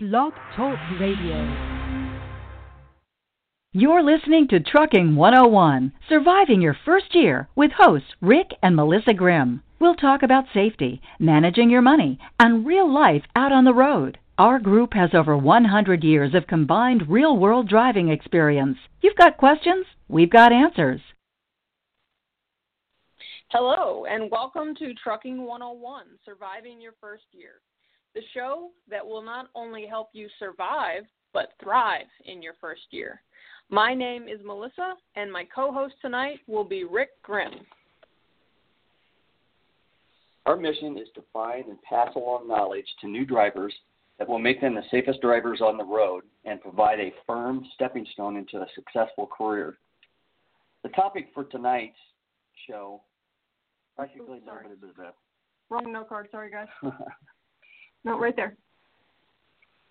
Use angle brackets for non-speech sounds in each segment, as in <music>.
Blog Talk Radio. You're listening to Trucking 101 Surviving Your First Year with hosts Rick and Melissa Grimm. We'll talk about safety, managing your money, and real life out on the road. Our group has over 100 years of combined real world driving experience. You've got questions? We've got answers. Hello, and welcome to Trucking 101 Surviving Your First Year the show that will not only help you survive, but thrive in your first year. My name is Melissa, and my co host tonight will be Rick Grimm. Our mission is to find and pass along knowledge to new drivers that will make them the safest drivers on the road and provide a firm stepping stone into a successful career. The topic for tonight's show practically oh, Wrong note card, sorry guys. <laughs> No, right there.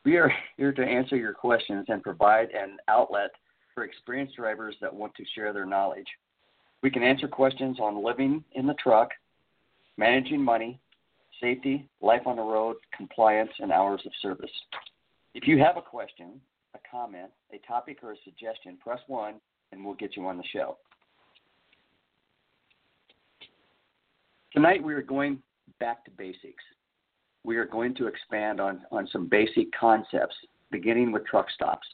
We are here to answer your questions and provide an outlet for experienced drivers that want to share their knowledge. We can answer questions on living in the truck, managing money, safety, life on the road, compliance, and hours of service. If you have a question, a comment, a topic, or a suggestion, press 1 and we'll get you on the show. Tonight we are going back to basics we are going to expand on, on some basic concepts, beginning with truck stops.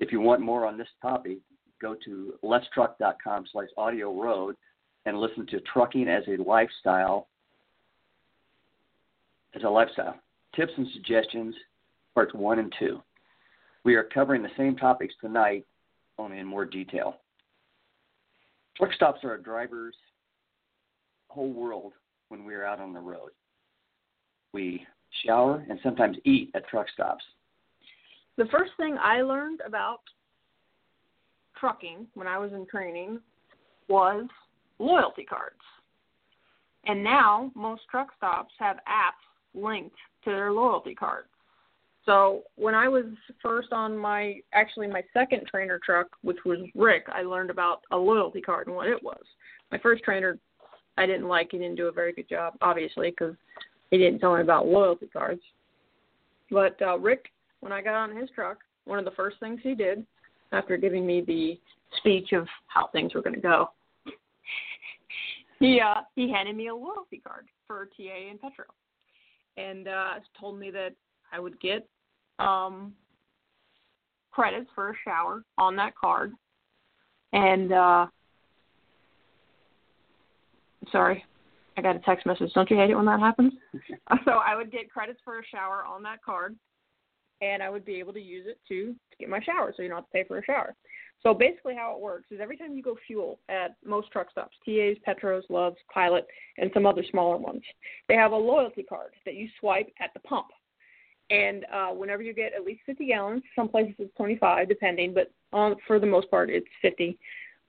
If you want more on this topic, go to letstruck.com slash audio road and listen to Trucking as a Lifestyle as a lifestyle. Tips and suggestions, parts one and two. We are covering the same topics tonight, only in more detail. Truck stops are a driver's whole world when we are out on the road we shower, and sometimes eat at truck stops. The first thing I learned about trucking when I was in training was loyalty cards. And now most truck stops have apps linked to their loyalty cards. So when I was first on my actually my second trainer truck, which was Rick, I learned about a loyalty card and what it was. My first trainer, I didn't like. He didn't do a very good job, obviously, because he didn't tell me about loyalty cards. But uh, Rick, when I got on his truck, one of the first things he did after giving me the speech of how things were going to go, he uh, he handed me a loyalty card for TA and Petro, and uh, told me that I would get um, credits for a shower on that card, and uh, sorry, I got a text message. Don't you hate it when that happens? <laughs> so I would get credits for a shower on that card, and I would be able to use it to, to get my shower, so you don't have to pay for a shower. So basically, how it works is every time you go fuel at most truck stops, TAs, Petros, Loves, Pilot, and some other smaller ones, they have a loyalty card that you swipe at the pump. And uh, whenever you get at least 50 gallons, some places it's 25, depending, but um, for the most part it's 50.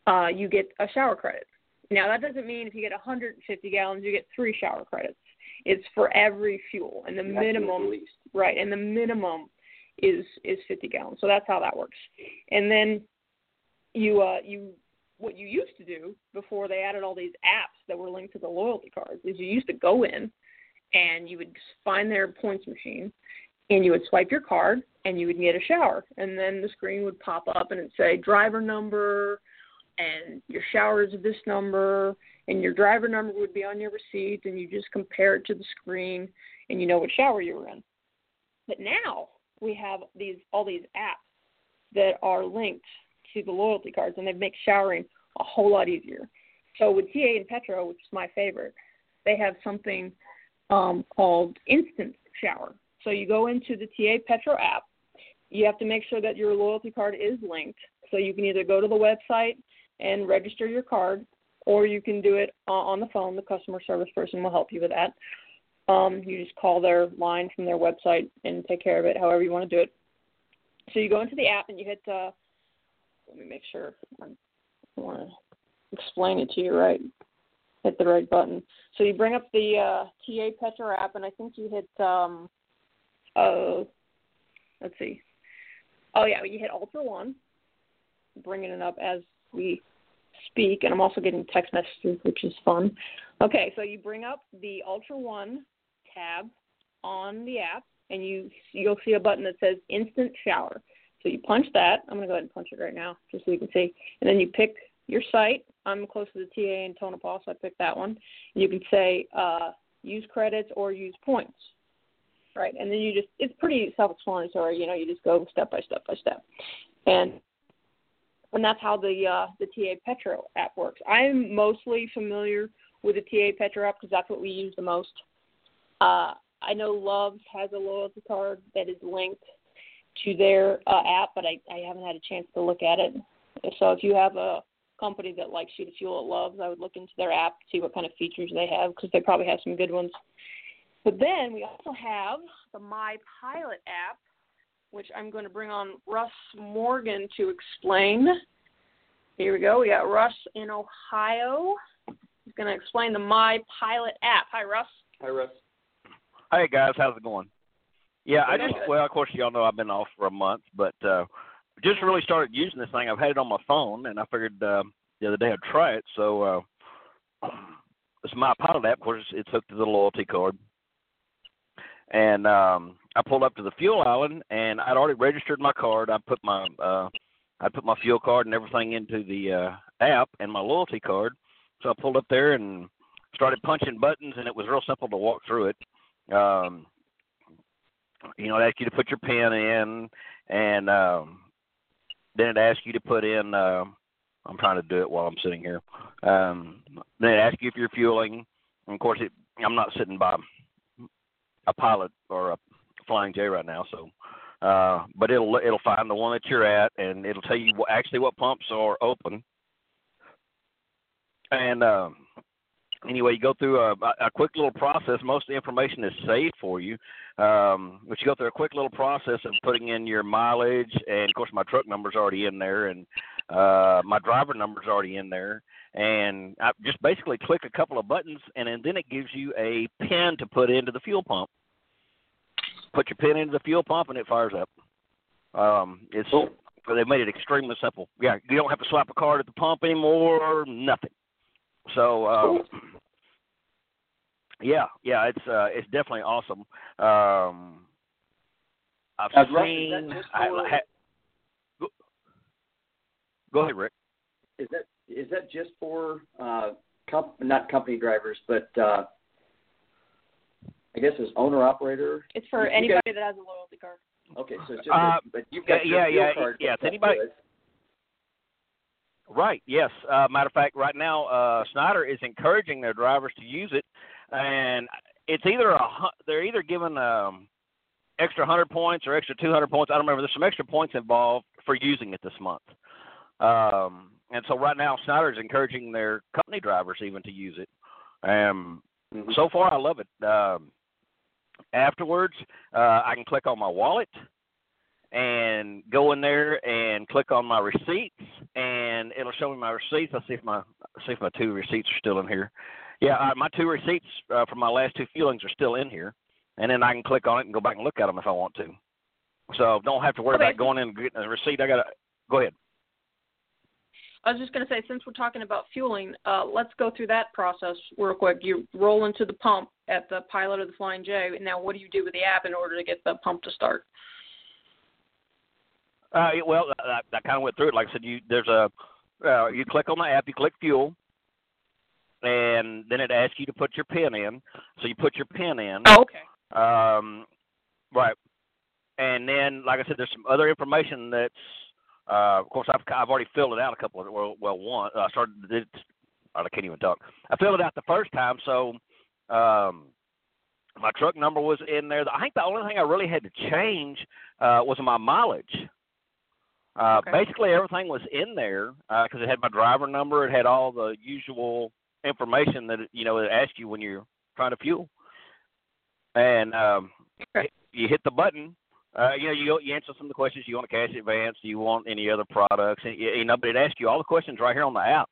Uh, you get a shower credit. Now that doesn't mean if you get 150 gallons, you get three shower credits. It's for every fuel, and the that's minimum, right? And the minimum is is 50 gallons. So that's how that works. And then you uh you what you used to do before they added all these apps that were linked to the loyalty cards is you used to go in and you would find their points machine and you would swipe your card and you would get a shower and then the screen would pop up and it'd say driver number and your shower is this number and your driver number would be on your receipt and you just compare it to the screen and you know what shower you were in. But now we have these all these apps that are linked to the loyalty cards and they make showering a whole lot easier. So with TA and Petro, which is my favorite, they have something um, called Instant Shower. So you go into the TA Petro app. You have to make sure that your loyalty card is linked. So you can either go to the website and register your card, or you can do it on the phone. The customer service person will help you with that. Um, you just call their line from their website and take care of it however you want to do it. So you go into the app and you hit. Uh, let me make sure I want to explain it to you right. Hit the right button. So you bring up the uh, TA Petro app, and I think you hit. Um, uh, let's see. Oh yeah, you hit Ultra One, bringing it up as we speak, and I'm also getting text messages, which is fun. Okay, so you bring up the Ultra One tab on the app, and you you'll see a button that says instant shower. So you punch that. I'm gonna go ahead and punch it right now, just so you can see. And then you pick your site. I'm close to the TA in Tonopah, so I picked that one. And you can say uh, use credits or use points. Right, and then you just it's pretty self-explanatory. You know, you just go step by step by step, and and that's how the uh, the TA Petro app works. I'm mostly familiar with the TA Petro app because that's what we use the most. Uh, I know Love's has a loyalty card that is linked to their uh, app, but I, I haven't had a chance to look at it. So if you have a company that likes you to fuel at Love's, I would look into their app, to see what kind of features they have, because they probably have some good ones. But then we also have the My Pilot app, which I'm going to bring on Russ Morgan to explain. Here we go. We got Russ in Ohio. He's going to explain the My Pilot app. Hi, Russ. Hi, Russ. Hey guys, how's it going? Yeah, I just well, of course, y'all know I've been off for a month, but uh just really started using this thing. I've had it on my phone, and I figured uh, the other day I'd try it. So uh it's my pilot app. Of course, it's hooked to the loyalty card, and um I pulled up to the fuel island, and I'd already registered my card. I put my uh I put my fuel card and everything into the uh app and my loyalty card. So I pulled up there and started punching buttons, and it was real simple to walk through it um, you know, it asked you to put your pin in, and um, then it asked you to put in. Uh, I'm trying to do it while I'm sitting here. Um, then it asks you if you're fueling. And of course, it, I'm not sitting by a pilot or a flying J right now, so. Uh, but it'll it'll find the one that you're at, and it'll tell you actually what pumps are open. And um, anyway, you go through a, a quick little process. Most of the information is saved for you, um, but you go through a quick little process of putting in your mileage, and of course, my truck number's already in there, and uh, my driver number's already in there, and I just basically click a couple of buttons, and, and then it gives you a pin to put into the fuel pump. Put your pin into the fuel pump, and it fires up. Um, it's cool. they made it extremely simple. Yeah, you don't have to swipe a card at the pump anymore. Nothing. So uh, yeah, yeah, it's uh, it's definitely awesome. Um, I've Now, seen. Russ, is that just I, ha, go, go ahead, Rick. Is that is that just for uh, comp- not company drivers, but uh, I guess as owner operator? It's for You- you anybody that has a loyalty card. Okay, so it's just Uh, but you've got yeah, your yeah, fuel yeah, card. yeah, it's anybody- to it. Right. Yes. Uh, matter of fact, right now, uh, Schneider is encouraging their drivers to use it, and it's either a they're either given um, extra hundred points or extra two hundred points. I don't remember. There's some extra points involved for using it this month. Um, and so right now, Schneider is encouraging their company drivers even to use it. Um, Mhm. so far, I love it. Um, afterwards, uh, I can click on my wallet and go in there and click on my receipts, and it'll show me my receipts. I'll see if my see if my two receipts are still in here. Yeah, uh, my two receipts uh, from my last two fuelings are still in here, and then I can click on it and go back and look at them if I want to. So don't have to worry Okay. about going in and getting a receipt. I got to go ahead. I was just going to say, since we're talking about fueling, uh, let's go through that process real quick. You roll into the pump at the pilot of the Flying J. and Now, what do you do with the app in order to get the pump to start? Uh, well, I, I kind of went through it. Like I said, you there's a uh, you click on the app, you click fuel, and then it asks you to put your pin in. So you put your pin in. Oh, okay. Um, right. And then, like I said, there's some other information that's, uh, of course, I've I've already filled it out a couple of well, well one. I started it. I can't even talk. I filled it out the first time, so um, my truck number was in there. I think the only thing I really had to change uh, was my mileage. Uh, Okay. Basically, everything was in there because it had my driver number. It had all the usual information that you know it asks you when you're trying to fuel. And um, Okay. you hit the button. Uh, you know, you you answer some of the questions. You want a cash advance? Do you want any other products? And, you know, but it asks you all the questions right here on the app.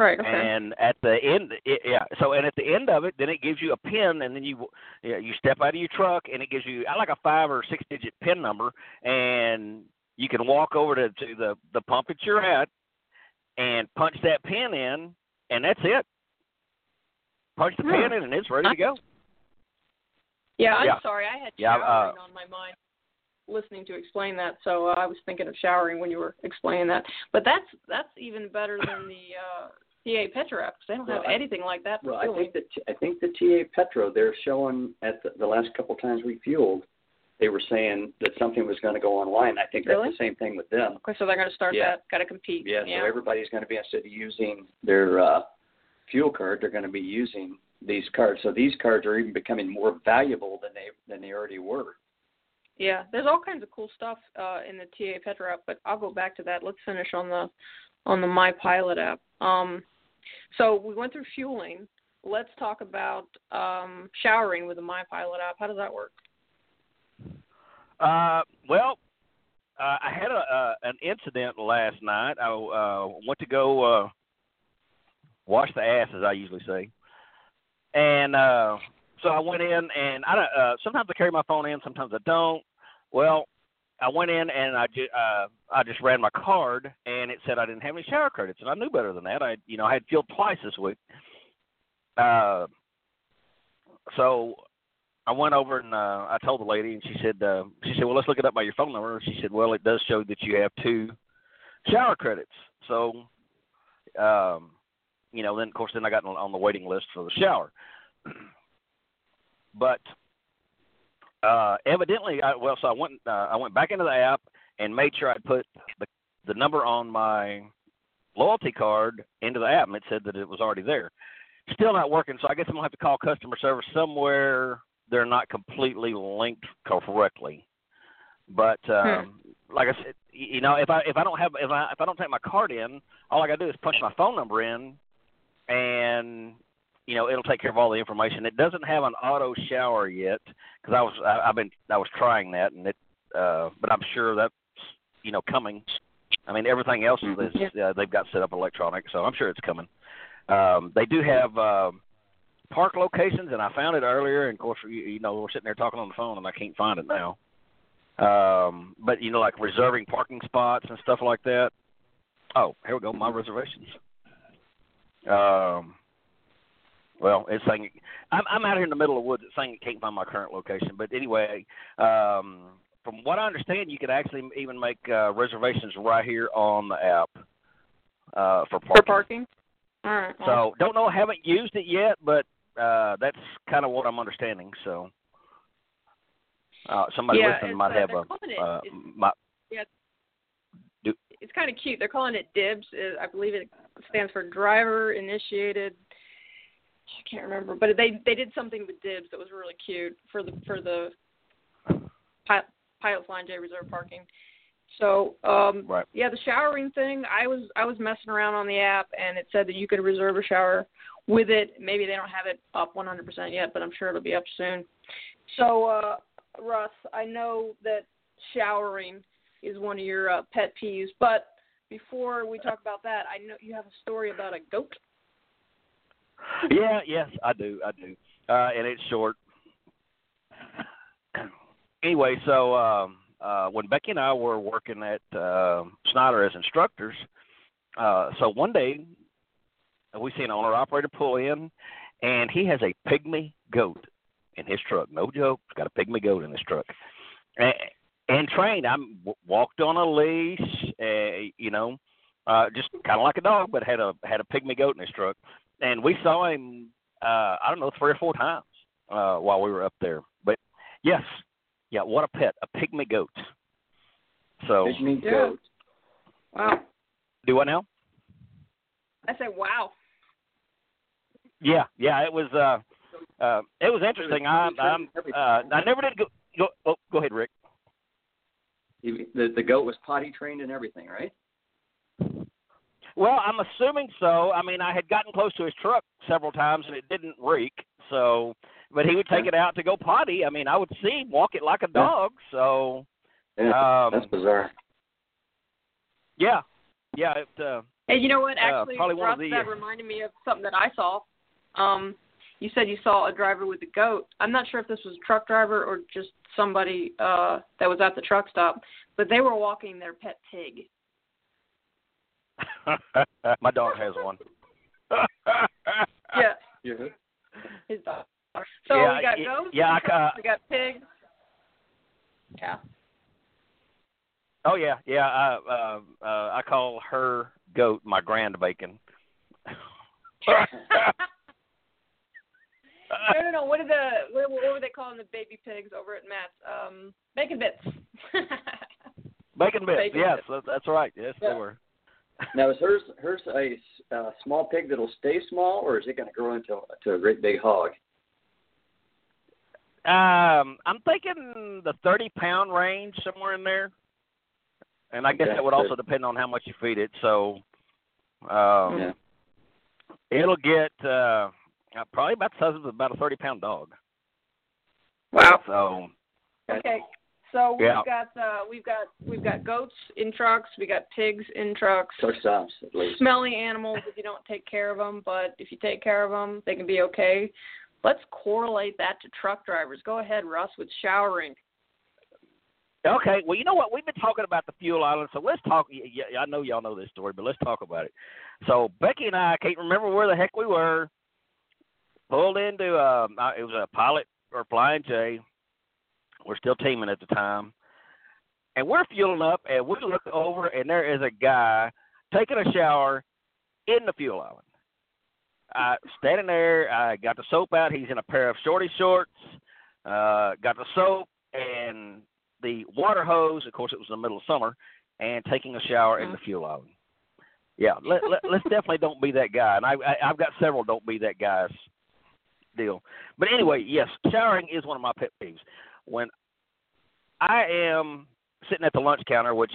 Right. Okay. And at the end, it, yeah. So, and at the end of it, then it gives you a pin, and then you you, know, you step out of your truck, and it gives you I like a five or six digit pin number, and you can walk over to, to the the pump that you're at, and punch that pin in, and that's it. Punch the Hmm. pin in, and it's ready to go. Yeah, I'm Yeah. sorry. I had Yeah, showering uh, on my mind listening to explain that, so uh, I was thinking of showering when you were explaining that. But that's that's even better than the uh, TA Petro app 'cause they don't have I- anything like that for Well, I think that I think the TA Petro they're showing at the, the last couple times we fueled, they were saying that something was going to go online. I think that's the same thing with them. Okay, so they're going to start Yeah. that. Got to compete. Yeah, yeah. so everybody's going to be instead of using their uh, fuel card, they're going to be using these cards. So these cards are even becoming more valuable than they than they already were. Yeah, there's all kinds of cool stuff uh, in the TA Petro app, but I'll go back to that. Let's finish on the on the My Pilot app. Um, so we went through fueling. Let's talk about um, showering with the My Pilot app. How does that work? Uh, well, uh, I had a uh, an incident last night. I uh, went to go uh, wash the ass, as I usually say, and uh, so I went in, and I don't, uh, sometimes I carry my phone in, sometimes I don't. Well, I went in and I ju- uh, I just ran my card, and it said I didn't have any shower credits, and I knew better than that. I you know I had fueled twice this week. Uh, so I went over and uh, I told the lady, and she said, uh, she said, well, let's look it up by your phone number. And she said, well, it does show that you have two shower credits. So, um, you know, then of course, then I got on, on the waiting list for the shower. <clears throat> but uh, evidently, I, well, so I went, uh, I went back into the app and made sure I put the the number on my loyalty card into the app, and it said that it was already there. Still not working, so I guess I'm gonna have to call customer service somewhere. They're not completely linked correctly, but um, like I said, y- you know, if I if I don't have if I if I don't take my card in, all I gotta do is punch my phone number in, and you know it'll take care of all the information. It doesn't have an auto shower yet because I was I, I've been I was trying that, and it uh, but I'm sure that's you know coming. I mean everything else is uh, they've got set up electronic, so I'm sure it's coming. Um, they do have um, park locations, and I found it earlier. And of course, you, you know, we're sitting there talking on the phone, and I can't find it now. Um, but you know, like reserving parking spots and stuff like that. Oh, here we go. My reservations. Um, well, it's saying I'm, I'm out here in the middle of the woods. It's saying it can't find my current location. But anyway, um, from what I understand, you could actually even make uh, reservations right here on the app uh, for parking. For parking? All right. So don't know, haven't used it yet, but uh, that's kind of what I'm understanding. So uh, somebody yeah, listening might uh, have a it, uh, it's, my, it's kind of cute. They're calling it DIBS. I believe it stands for Driver Initiated. I can't remember, but they they did something with DIBS that was really cute for the for the pilot, pilot flying J reserve parking. So um Right. yeah, the showering thing. I was I was messing around on the app and it said that you could reserve a shower with it. Maybe they don't have it up 100% yet, but I'm sure it'll be up soon. So uh Russ, I know that showering is one of your uh, pet peeves, but before we talk about that, I know you have a story about a goat. Yeah, yes, I do, I do, uh, and it's short. anyway, so um, uh, when Becky and I were working at uh, Schneider as instructors, uh, so one day we see an owner operator pull in, and he has a pygmy goat in his truck. No joke, he's got a pygmy goat in his truck, and, and trained. I'm walked on a leash, uh, you know, uh, just kind of like a dog, but had a had a pygmy goat in his truck, and we saw him. Uh, I don't know, three or four times uh, while we were up there. But yes, yeah, what a pet, a pygmy goat. So Pygmy goat. Wow. do what now? I said wow. Yeah, yeah, it was uh uh it was interesting. I I'm uh I never did go go oh, go ahead, Rick. The the goat was potty trained and everything, right? Well, I'm assuming so. I mean, I had gotten close to his truck several times and it didn't reek. So, but he would take it out to go potty. I mean, I would see him walk it like a Yeah. dog. So, Yeah, Um, that's bizarre. yeah, yeah. It, uh, Hey, you know what? Uh, Actually, probably one Russ, of the, that uh, reminded me of something that I saw. Um, you said you saw a driver with a goat. I'm not sure if this was a truck driver or just somebody uh, that was at the truck stop, but they were walking their pet pig. <laughs> my dog has one. Yeah, Yeah. his dog. So yeah, we got y- goats, yeah, I ca- we got pigs. Yeah. Oh yeah, yeah. I uh, uh, I call her goat my grand bacon. <laughs> <laughs> no, no, no. What are the what, what were they calling the baby pigs over at Matt's? Um, bacon bits. bacon bits. Bacon yes, bits. that's, that's right. Yes, Yeah. they were. Now, is hers hers a uh, small pig that'll stay small, or is it going to grow into to a great big hog? Um, I'm thinking the 30 pound range somewhere in there, and I guess Okay, that would also depend on how much you feed it. So, um, Yeah. it'll get uh, uh, probably about the size of about a 30 pound dog. Wow. So, Okay. So we've Yeah. got uh, we've got we've got goats in trucks. We got pigs in trucks. Truck stops at least. Smelly animals if you don't take care of them, but if you take care of them, they can be okay. Let's correlate that to truck drivers. Go ahead, Russ, with showering. Okay, well, you know what? We've been talking about the fuel island, so let's talk. I know y'all know this story, but let's talk about it. So Becky and I, I can't remember where the heck we were. Pulled into um, uh, it was a pilot or flying J. We're still teaming at the time, and we're fueling up, and we look over, and there is a guy taking a shower in the fuel island. I standing there, I got the soap out. He's in a pair of shorty shorts. Uh, got the soap and the water hose. Of course, it was in the middle of summer, and taking a shower in the fuel island. Yeah, let, let, let's definitely don't be that guy. And I, I, I've got several don't be that guys deal. But anyway, yes, showering is one of my pet peeves. When I am sitting at the lunch counter, which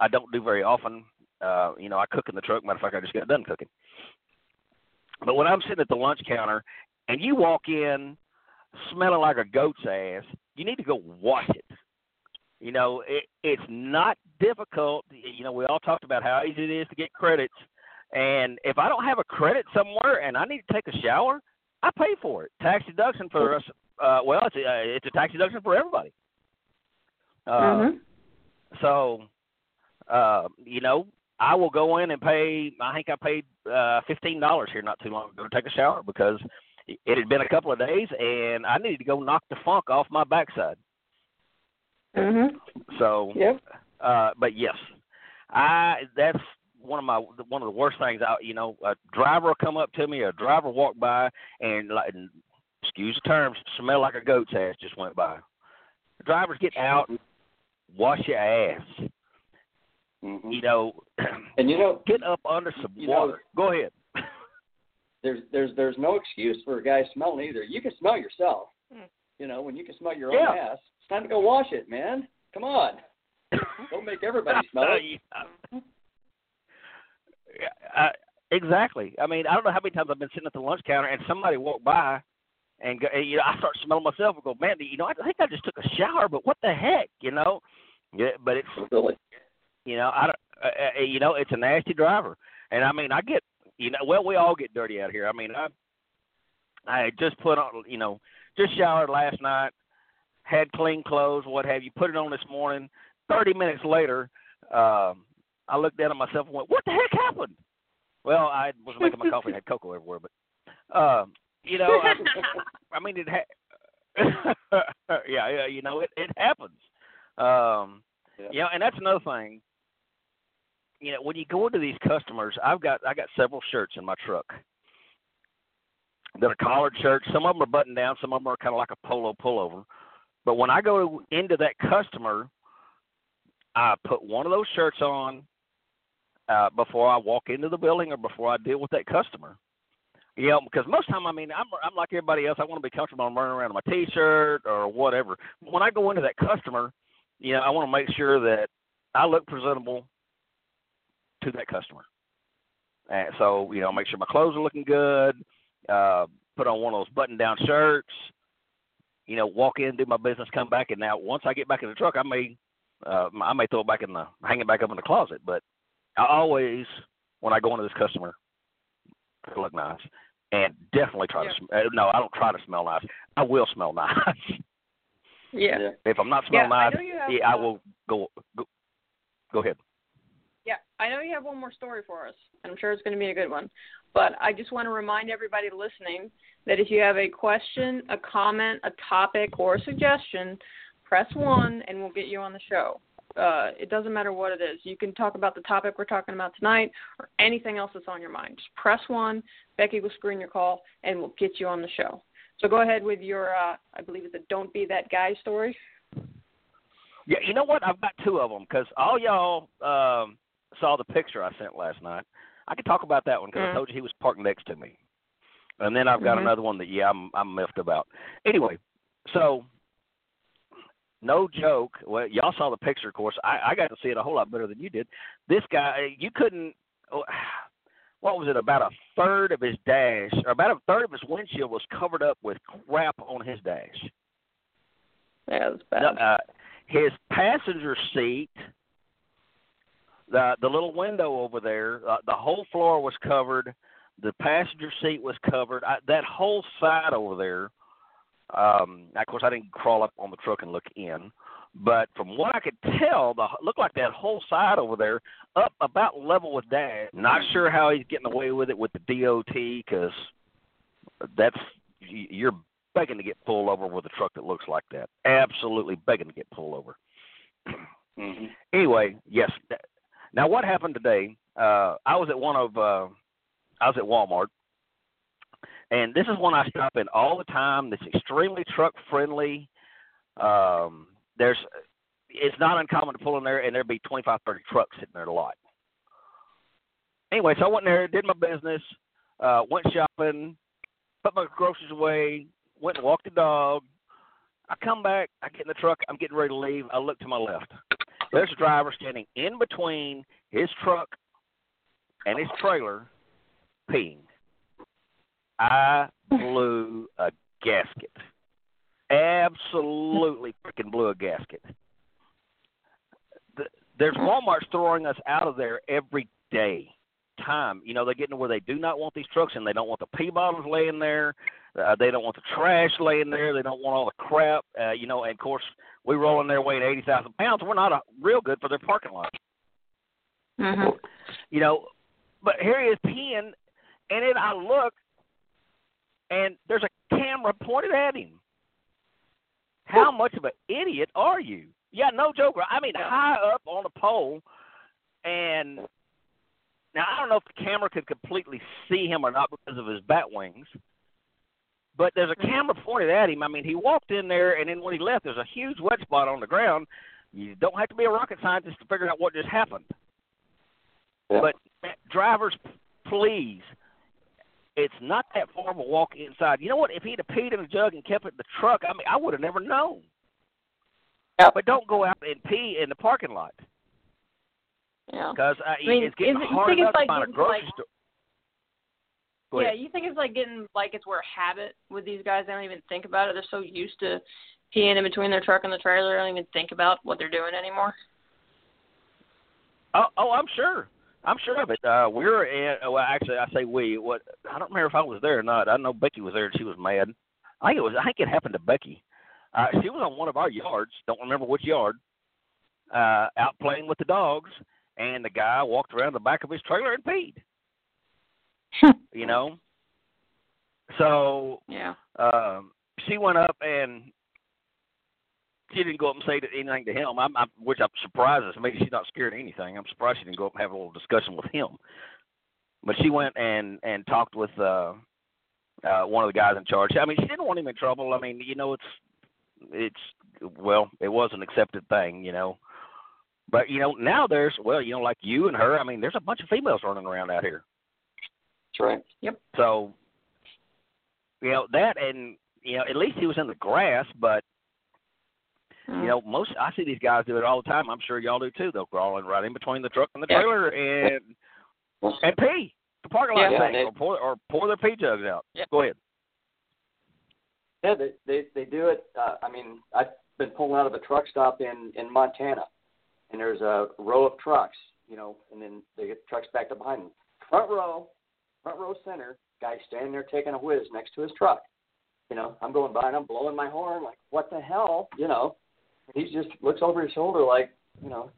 I don't do very often, uh, you know, I cook in the truck. Matter of fact, I just got done cooking. But when I'm sitting at the lunch counter and you walk in smelling like a goat's ass, you need to go wash it. You know, it, it's not difficult. You know, we all talked about how easy it is to get credits. And if I don't have a credit somewhere and I need to take a shower, I pay for it. Tax deduction for us. Uh, well, it's a, uh, it's a tax deduction for everybody. Uh, Mm-hmm. So, uh, you know, I will go in and pay. I think I paid uh, fifteen dollars here not too long ago to take a shower because it had been a couple of days and I needed to go knock the funk off my backside. Mhm. So, Yep. uh, but yes, I that's one of my one of the worst things. I you know a driver will come up to me, a driver walk by and like and, excuse the terms, smell like a goat's ass just went by. Drivers get out, and wash your ass. hmm You know, <clears throat> And you know, get up under some You know- water. Go ahead. <laughs> there's there's there's no excuse for a guy smelling either. You can smell yourself. Hmm. You know, when you can smell your Yeah. own ass, it's time to go wash it, man. Come on. <laughs> Don't make everybody smell it. <laughs> Yeah. Uh, exactly. I mean, I don't know how many times I've been sitting at the lunch counter and somebody walked by, and, go, and you know, I start smelling myself and go, man, you know, I think I just took a shower, but what the heck, you know? Yeah, but it's Really. you know, I don't, uh, uh, you know, it's a nasty driver, and I mean, I get, you know, well, we all get dirty out here. I mean, I, I just put on, you know, just showered last night, had clean clothes, what have you, put it on this morning. Thirty minutes later, um, I looked down at myself and went, "What the heck happened?" Well, I was making my coffee, and had cocoa everywhere, but, um, you know, I, <laughs> I mean, it ha- <laughs> yeah, yeah, you know, it it happens. Um, Yeah. you know, and that's another thing. You know, when you go into these customers, I've got I got several shirts in my truck. That are collared shirts. Some of them are buttoned down. Some of them are kind of like a polo pullover. But when I go into that customer, I put one of those shirts on uh, before I walk into the building or before I deal with that customer. Know, because most time, I mean, I'm I'm like everybody else. I want to be comfortable. I'm running around in my T-shirt or whatever. When I go into that customer, you know, I want to make sure that I look presentable to that customer. And so, you know, make sure my clothes are looking good. Uh, put on one of those button-down shirts. You know, walk in, do my business, come back, and now once I get back in the truck, I may, uh, I may throw it back in the, hang it back up in the closet. But I always, when I go into this customer, look nice, and definitely try Yeah. to. Sm- uh, no, I don't try to smell nice. I will smell nice. <laughs> Yeah. Yeah. if I'm not smelling I nice, know you have, yeah, I will go. Go, go ahead. Yeah, I know you have one more story for us, and I'm sure it's going to be a good one. But I just want to remind everybody listening that if you have a question, a comment, a topic, or a suggestion, press one and we'll get you on the show. Uh, it doesn't matter what it is. You can talk about the topic we're talking about tonight or anything else that's on your mind. Just press one. Becky will screen your call and we'll get you on the show. So go ahead with your, uh, I believe it's a "Don't Be That Guy" story. Yeah, you know what? I've got two of them because all y'all um, saw the picture I sent last night. I can talk about that one because mm. I told you he was parked next to me. And then I've got mm-hmm. another one that yeah I'm I'm miffed about. Anyway, so no joke. Well, y'all saw the picture, of course. I, I got to see it a whole lot better than you did. This guy, you couldn't. Oh, <sighs> what was it? About a third of his dash, or about a third of his windshield was covered up with crap on his dash. Yeah, that's bad. Uh, his passenger seat, the the little window over there, uh, the whole floor was covered. The passenger seat was covered. I, that whole side over there um, of course, I didn't crawl up on the truck and look in, but from what I could tell, the looked like that whole side over there up about level with that. Not sure how he's getting away with it with the DOT because that's you're begging to get pulled over with a truck that looks like that. Absolutely begging to get pulled over. mm-hmm. Anyway, yes. Now, what happened today? Uh, I was at one of uh, I was at Walmart and this is one I stop in all the time. That's extremely truck friendly. Um, there's, it's not uncommon to pull in there and there'd be 25, 30 trucks sitting there a lot. Anyway, so I went there, did my business, uh, went shopping, put my groceries away, went and walked the dog. I come back, I get in the truck, I'm getting ready to leave. I look to my left. There's a driver standing in between his truck and his trailer, peeing. I blew a gasket. Absolutely freaking blew a gasket. There's Walmart's throwing us out of there every day. Time, you know, they're getting to where they do not want these trucks, and they don't want the pee bottles laying there. Uh, they don't want the trash laying there. They don't want all the crap. Uh, you know, and of course, we roll in there weighing eighty thousand pounds. We're not a, real good for their parking lot. Mm-hmm. You know, but here he is peeing, and then I look, and there's a camera pointed at him. How much of an idiot are you? Yeah, no joke. I mean, high up on a pole, and now I don't know if the camera could completely see him or not because of his bat wings. But there's a mm-hmm. camera pointed at him. I mean, he walked in there, and then when he left, there's a huge wet spot on the ground. You don't have to be a rocket scientist to figure out what just happened. Yeah. But drivers, please it's not that far of a walk inside. You know what? If he'd have peed in a jug and kept it in the truck, I mean, I would have never known. Yeah. But don't go out and pee in the parking lot. Yeah. Because uh, I mean, it's getting is hard enough think to it's find like a grocery like, store. Yeah, you think it's like getting like it's where habit with these guys. They don't even think about it. They're so used to peeing in between their truck and the trailer. They don't even think about what they're doing anymore. Oh, oh, I'm sure. I'm sure of it. Uh, we were at, well, actually, I say we. What I don't remember if I was there or not. I know Becky was there and she was mad. I think it was. I think it happened to Becky. Uh, she was on one of our yards. Don't remember which yard. Uh, out playing with the dogs, and the guy walked around the back of his trailer and peed. <laughs> you know. So yeah. Um, she went up and she didn't go up and say anything to him. I'm, I'm which I'm surprised. Maybe she's not scared of anything. I'm surprised she didn't go up and have a little discussion with him. But she went and and talked with uh, uh, one of the guys in charge. I mean, she didn't want him in trouble. I mean, you know, it's it's well, it was an accepted thing, you know. But you know, now there's well, you know, like you and her. I mean, there's a bunch of females running around out here. That's right. Yep. So, you know that, and you know, at least he was in the grass, but. You know, most I see these guys do it all the time. I'm sure y'all do too. They'll crawl in right in between the truck and the yeah. trailer and and pee the parking lot yeah, thing, they, or pour or pour their pee jugs out. Yeah. Go ahead. Yeah, they they they do it. Uh, I mean, I've been pulling out of a truck stop in in Montana, and there's a row of trucks, you know, and then they get trucks backed up behind them. Front row, front row center, guy standing there taking a whiz next to his truck. You know, I'm going by and I'm blowing my horn like, what the hell, you know? He just looks over his shoulder like, you know,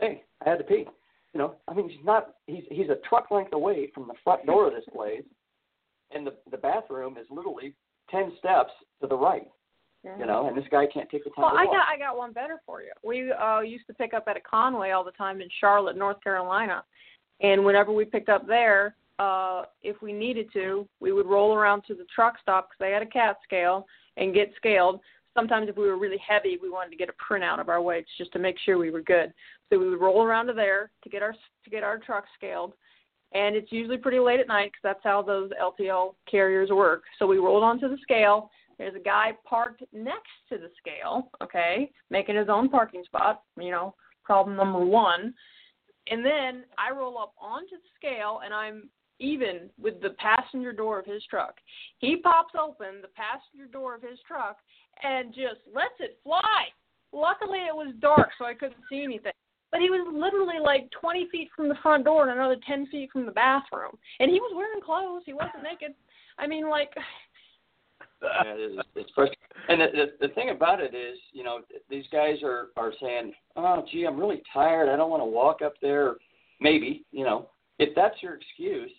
hey, I had to pee. you know, I mean, he's not. He's he's a truck length away from the front door of this place, and the the bathroom is literally ten steps to the right. Mm-hmm. You know, and this guy can't take the time. Well, I got I got one better for you. We uh used to pick up at a Conway all the time in Charlotte, North Carolina, and whenever we picked up there, uh if we needed to, we would roll around to the truck stop because they had a cat scale and get scaled. Sometimes if we were really heavy, we wanted to get a printout of our weights just to make sure we were good. So we would roll around to there to get our to get our truck scaled, and it's usually pretty late at night because that's how those LTL carriers work. So we rolled onto the scale. There's a guy parked next to the scale, okay, making his own parking spot. You know, problem number one. And then I roll up onto the scale, and I'm even with the passenger door of his truck. He pops open the passenger door of his truck and just lets it fly. Luckily, it was dark, so I couldn't see anything. But he was literally like 20 feet from the front door and another 10 feet from the bathroom. And he was wearing clothes. He wasn't naked. I mean, like. it's frustrating. And the, the the thing about it is, you know, these guys are are saying, "Oh, gee, I'm really tired. I don't want to walk up there." Maybe, you know, if that's your excuse,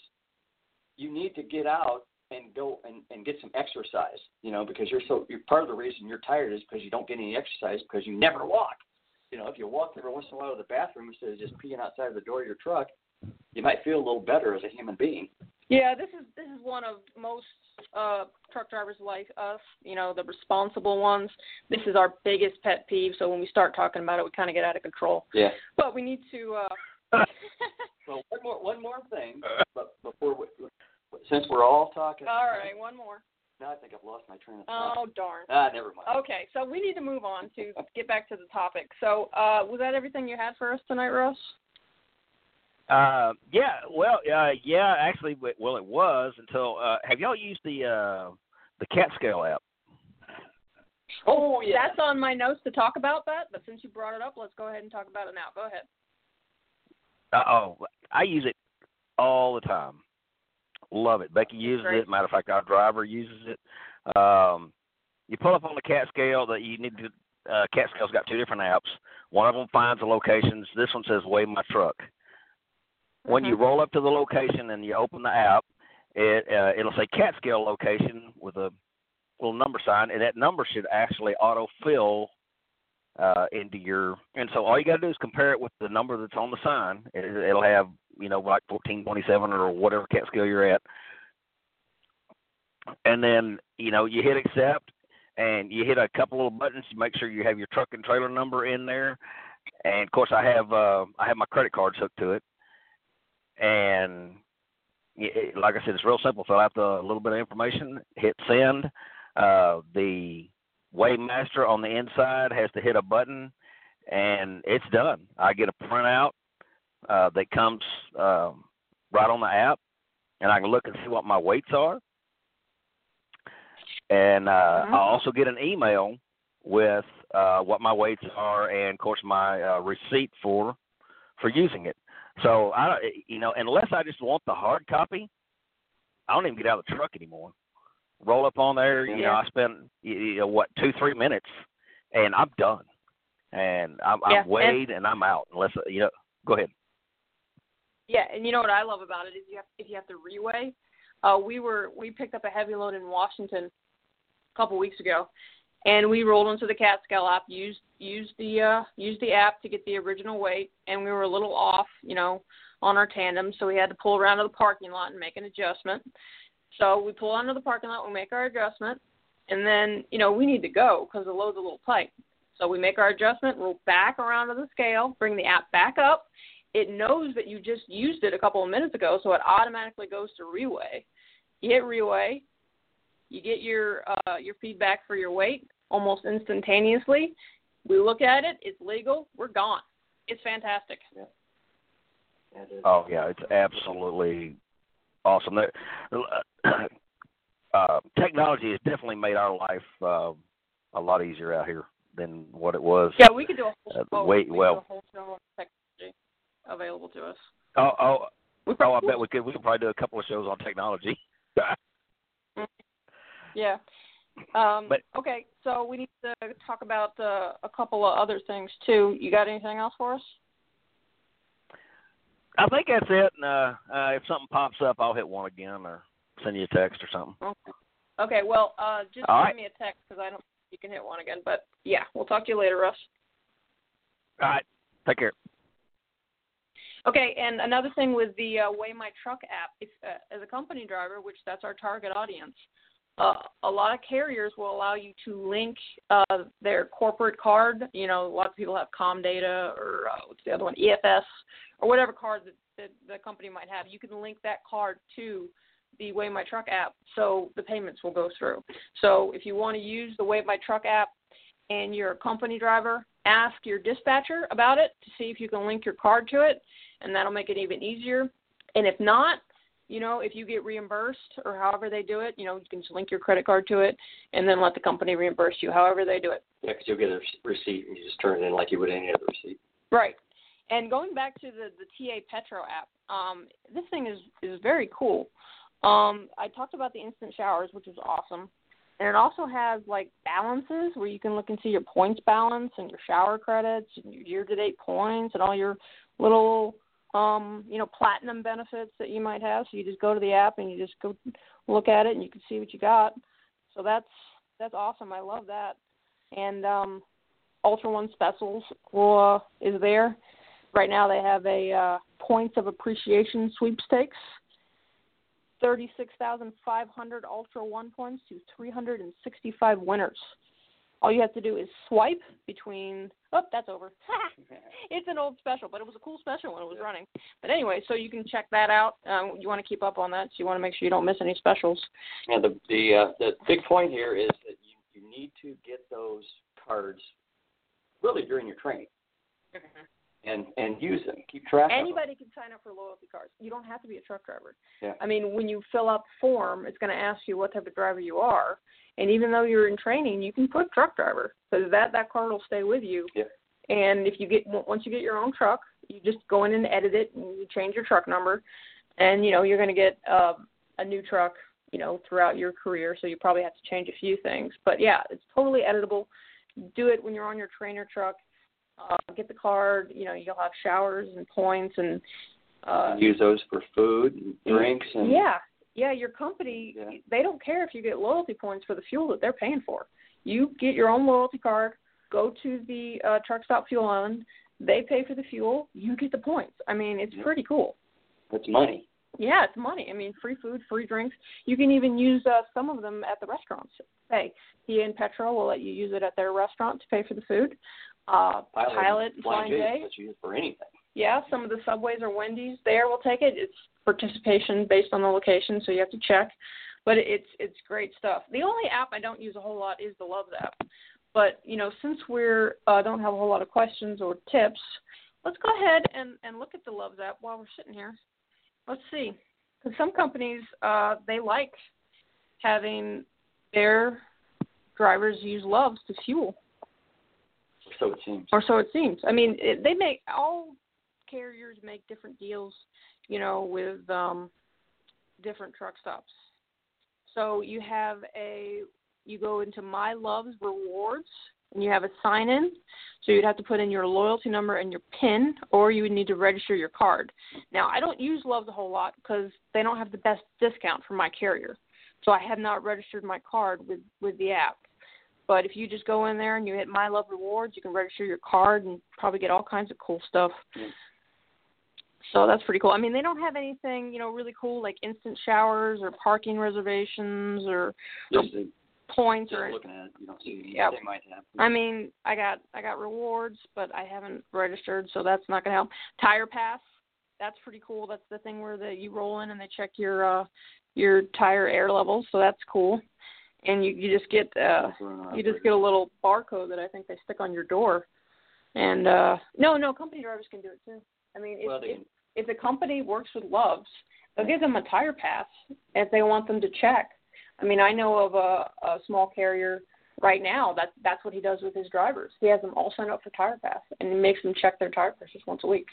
you need to get out and go and, and get some exercise, you know, because you're so you're part of the reason you're tired is because you don't get any exercise because you never walk you know, if you walk every once in a while to the bathroom instead of just peeing outside of the door of your truck, you might feel a little better as a human being. Yeah, this is this is one of most uh truck drivers like us, you know, the responsible ones. This is our biggest pet peeve, so when we start talking about it we kinda get out of control. Yeah. But we need to uh <laughs> well one more one more thing but before we, since we're all talking All right, one more. Now I think I've lost my train of thought. Oh darn. Ah, never mind. Okay, so we need to move on to <laughs> get back to the topic. So, uh, was that everything you had for us tonight, Russ? Uh, yeah. Well, uh, yeah. Actually, well, it was until. Uh, have y'all used the uh, the Cat Scale app? Oh, yeah. That's on my notes to talk about that. But since you brought it up, let's go ahead and talk about it now. Go ahead. Uh oh, I use it all the time. Love it. Becky uses Great. it. Matter of fact, our driver uses it. Um, you pull up on the cat scale that you need to. Uh, cat scale's got two different apps. One of them finds the locations. This one says weigh my truck. When you mm-hmm. roll up to the location and you open the app, it uh, it'll say cat scale location with a little number sign, and that number should actually autofill uh, into your. And so all you got to do is compare it with the number that's on the sign. It, it'll have you know like 1427 or whatever cat scale you're at, and then you know you hit accept, and you hit a couple of buttons to make sure you have your truck and trailer number in there. And of course, I have uh, I have my credit cards hooked to it, and it, like I said, it's real simple. Fill out the little bit of information, hit send. Uh, the Weighmaster on the inside has to hit a button, and it's done. I get a printout uh, that comes um, right on the app, and I can look and see what my weights are. And uh. I also get an email with uh, what my weights are, and of course my uh, receipt for for using it. So I, you know, unless I just want the hard copy, I don't even get out of the truck anymore roll up on there. You yeah. know, I spend you know what two three minutes, and I'm done, and I'm, yeah. I'm weighed and, and I'm out. Unless you know, go ahead. Yeah, and you know what I love about it is you have if you have to reweigh. Uh, we were we picked up a heavy load in Washington a couple weeks ago, and we rolled into the cat scale app, used used the uh, used the app to get the original weight, and we were a little off, you know, on our tandem, so we had to pull around to the parking lot and make an adjustment. So we pull onto the parking lot, we make our adjustment, and then you know we need to go because the load's a little tight. So we make our adjustment, roll back around to the scale, bring the app back up. It knows that you just used it a couple of minutes ago, so it automatically goes to reweigh. You hit reweigh, you get your uh, your feedback for your weight almost instantaneously. We look at it, it's legal, we're gone. It's fantastic. Yeah. Oh yeah, it's absolutely awesome. Uh, technology has definitely made our life uh, a lot easier out here than what it was. Yeah, we could do a whole uh, show. Wait, we well, whole show on technology available to us. Oh, oh, oh! I bet we could. We could probably do a couple of shows on technology. yeah. Um, but okay, so we need to talk about uh, a couple of other things too. You got anything else for us? I think that's it. And uh, uh, if something pops up, I'll hit one again or send you a text or something. Okay. Okay. Well, uh, just All send right. me a text because I don't. You can hit one again, but yeah, we'll talk to you later, Russ. All right. Take care. Okay, and another thing with the uh, Weigh My Truck app, if, uh, as a company driver, which that's our target audience, uh, a lot of carriers will allow you to link uh, their corporate card. You know, a lot of people have Comdata or uh, what's the other one, EFS, or whatever card that, that the company might have. You can link that card to the Weigh My Truck app, so the payments will go through. So if you want to use the Weigh My Truck app and you're a company driver, ask your dispatcher about it to see if you can link your card to it, and that'll make it even easier. And if not, you know, if you get reimbursed or however they do it, you know, you can just link your credit card to it and then let the company reimburse you however they do it. Yeah, because you'll get a receipt and you just turn it in like you would any other receipt. Right. And going back to the the TA Petro app, um, this thing is is very cool. Um, I talked about the instant showers, which is awesome, and it also has like balances where you can look and see your points balance and your shower credits and your year to date points and all your little um, you know platinum benefits that you might have. So you just go to the app and you just go look at it and you can see what you got. So that's that's awesome. I love that. And um, Ultra One Specials uh, is there. Right now they have a uh, points of appreciation sweepstakes. 36,500 Ultra One points to 365 winners. All you have to do is swipe between. Oh, that's over. <laughs> <laughs> it's an old special, but it was a cool special when it was running. But anyway, so you can check that out. Um, you want to keep up on that, so you want to make sure you don't miss any specials. Yeah, the the uh, the big point here is that you, you need to get those cards really during your training and and use them. Keep track. Anybody can sign up for loyalty cards. You don't have to be a truck driver. Yeah. I mean, when you fill out the form, it's going to ask you what type of driver you are, and even though you're in training, you can put truck driver because that that card will stay with you. Yeah. And if you get once you get your own truck, you just go in and edit it, and you change your truck number, and you know you're going to get uh, a new truck, you know, throughout your career. So you probably have to change a few things, but yeah, it's totally editable. Do it when you're on your trainer truck. Uh, get the card. You know, you'll have showers and points and. Uh, use those for food and drinks and yeah, yeah. Your company, Yeah. they don't care if you get loyalty points for the fuel that they're paying for. You get your own loyalty card. Go to the uh, truck stop fuel island. They pay for the fuel. You get the points. I mean, it's pretty cool. That's money. Yeah, it's money. I mean, free food, free drinks. You can even use uh, some of them at the restaurants. Hey, he and Petro will let you use it at their restaurant to pay for the food. Uh, Pilot, Pilot and Flying J J. lets you use for anything. Yeah, some of the subways or Wendy's there will take it. It's participation based on the location, so you have to check. But it's it's great stuff. The only app I don't use a whole lot is the Loves app. But you know, since we're uh, don't have a whole lot of questions or tips, let's go ahead and and look at the Loves app while we're sitting here. Let's see, because some companies uh, they like having their drivers use Loves to fuel So it seems. or so it seems. I mean, it, they make all carriers make different deals, you know, with um, different truck stops. So you have a you go into My Loves Rewards and you have a sign in. So you'd have to put in your loyalty number and your PIN, or you would need to register your card. Now I don't use Loves a whole lot because they don't have the best discount for my carrier. So I have not registered my card with with the app. But if you just go in there and you hit My Love Rewards, you can register your card and probably get all kinds of cool stuff. Yeah. So that's pretty cool. I mean, they don't have anything, you know, really cool like instant showers or parking reservations or points or looking at it, you don't see Yep. they might have. I mean, I got I got rewards, but I haven't registered, so that's not going to help. Tire Pass, that's pretty cool. That's the thing where the you roll in and they check your uh your tire air levels, so that's cool. And you you just get uh you just get a little barcode that I think they stick on your door. And uh no, no, company drivers can do it too. I mean, if Well, if, if the company works with Loves, they'll give them a tire pass if they want them to check. I mean, I know of a, a small carrier right now that that's what he does with his drivers. He has them all sign up for tire pass and he makes them check their tire pressures once a week.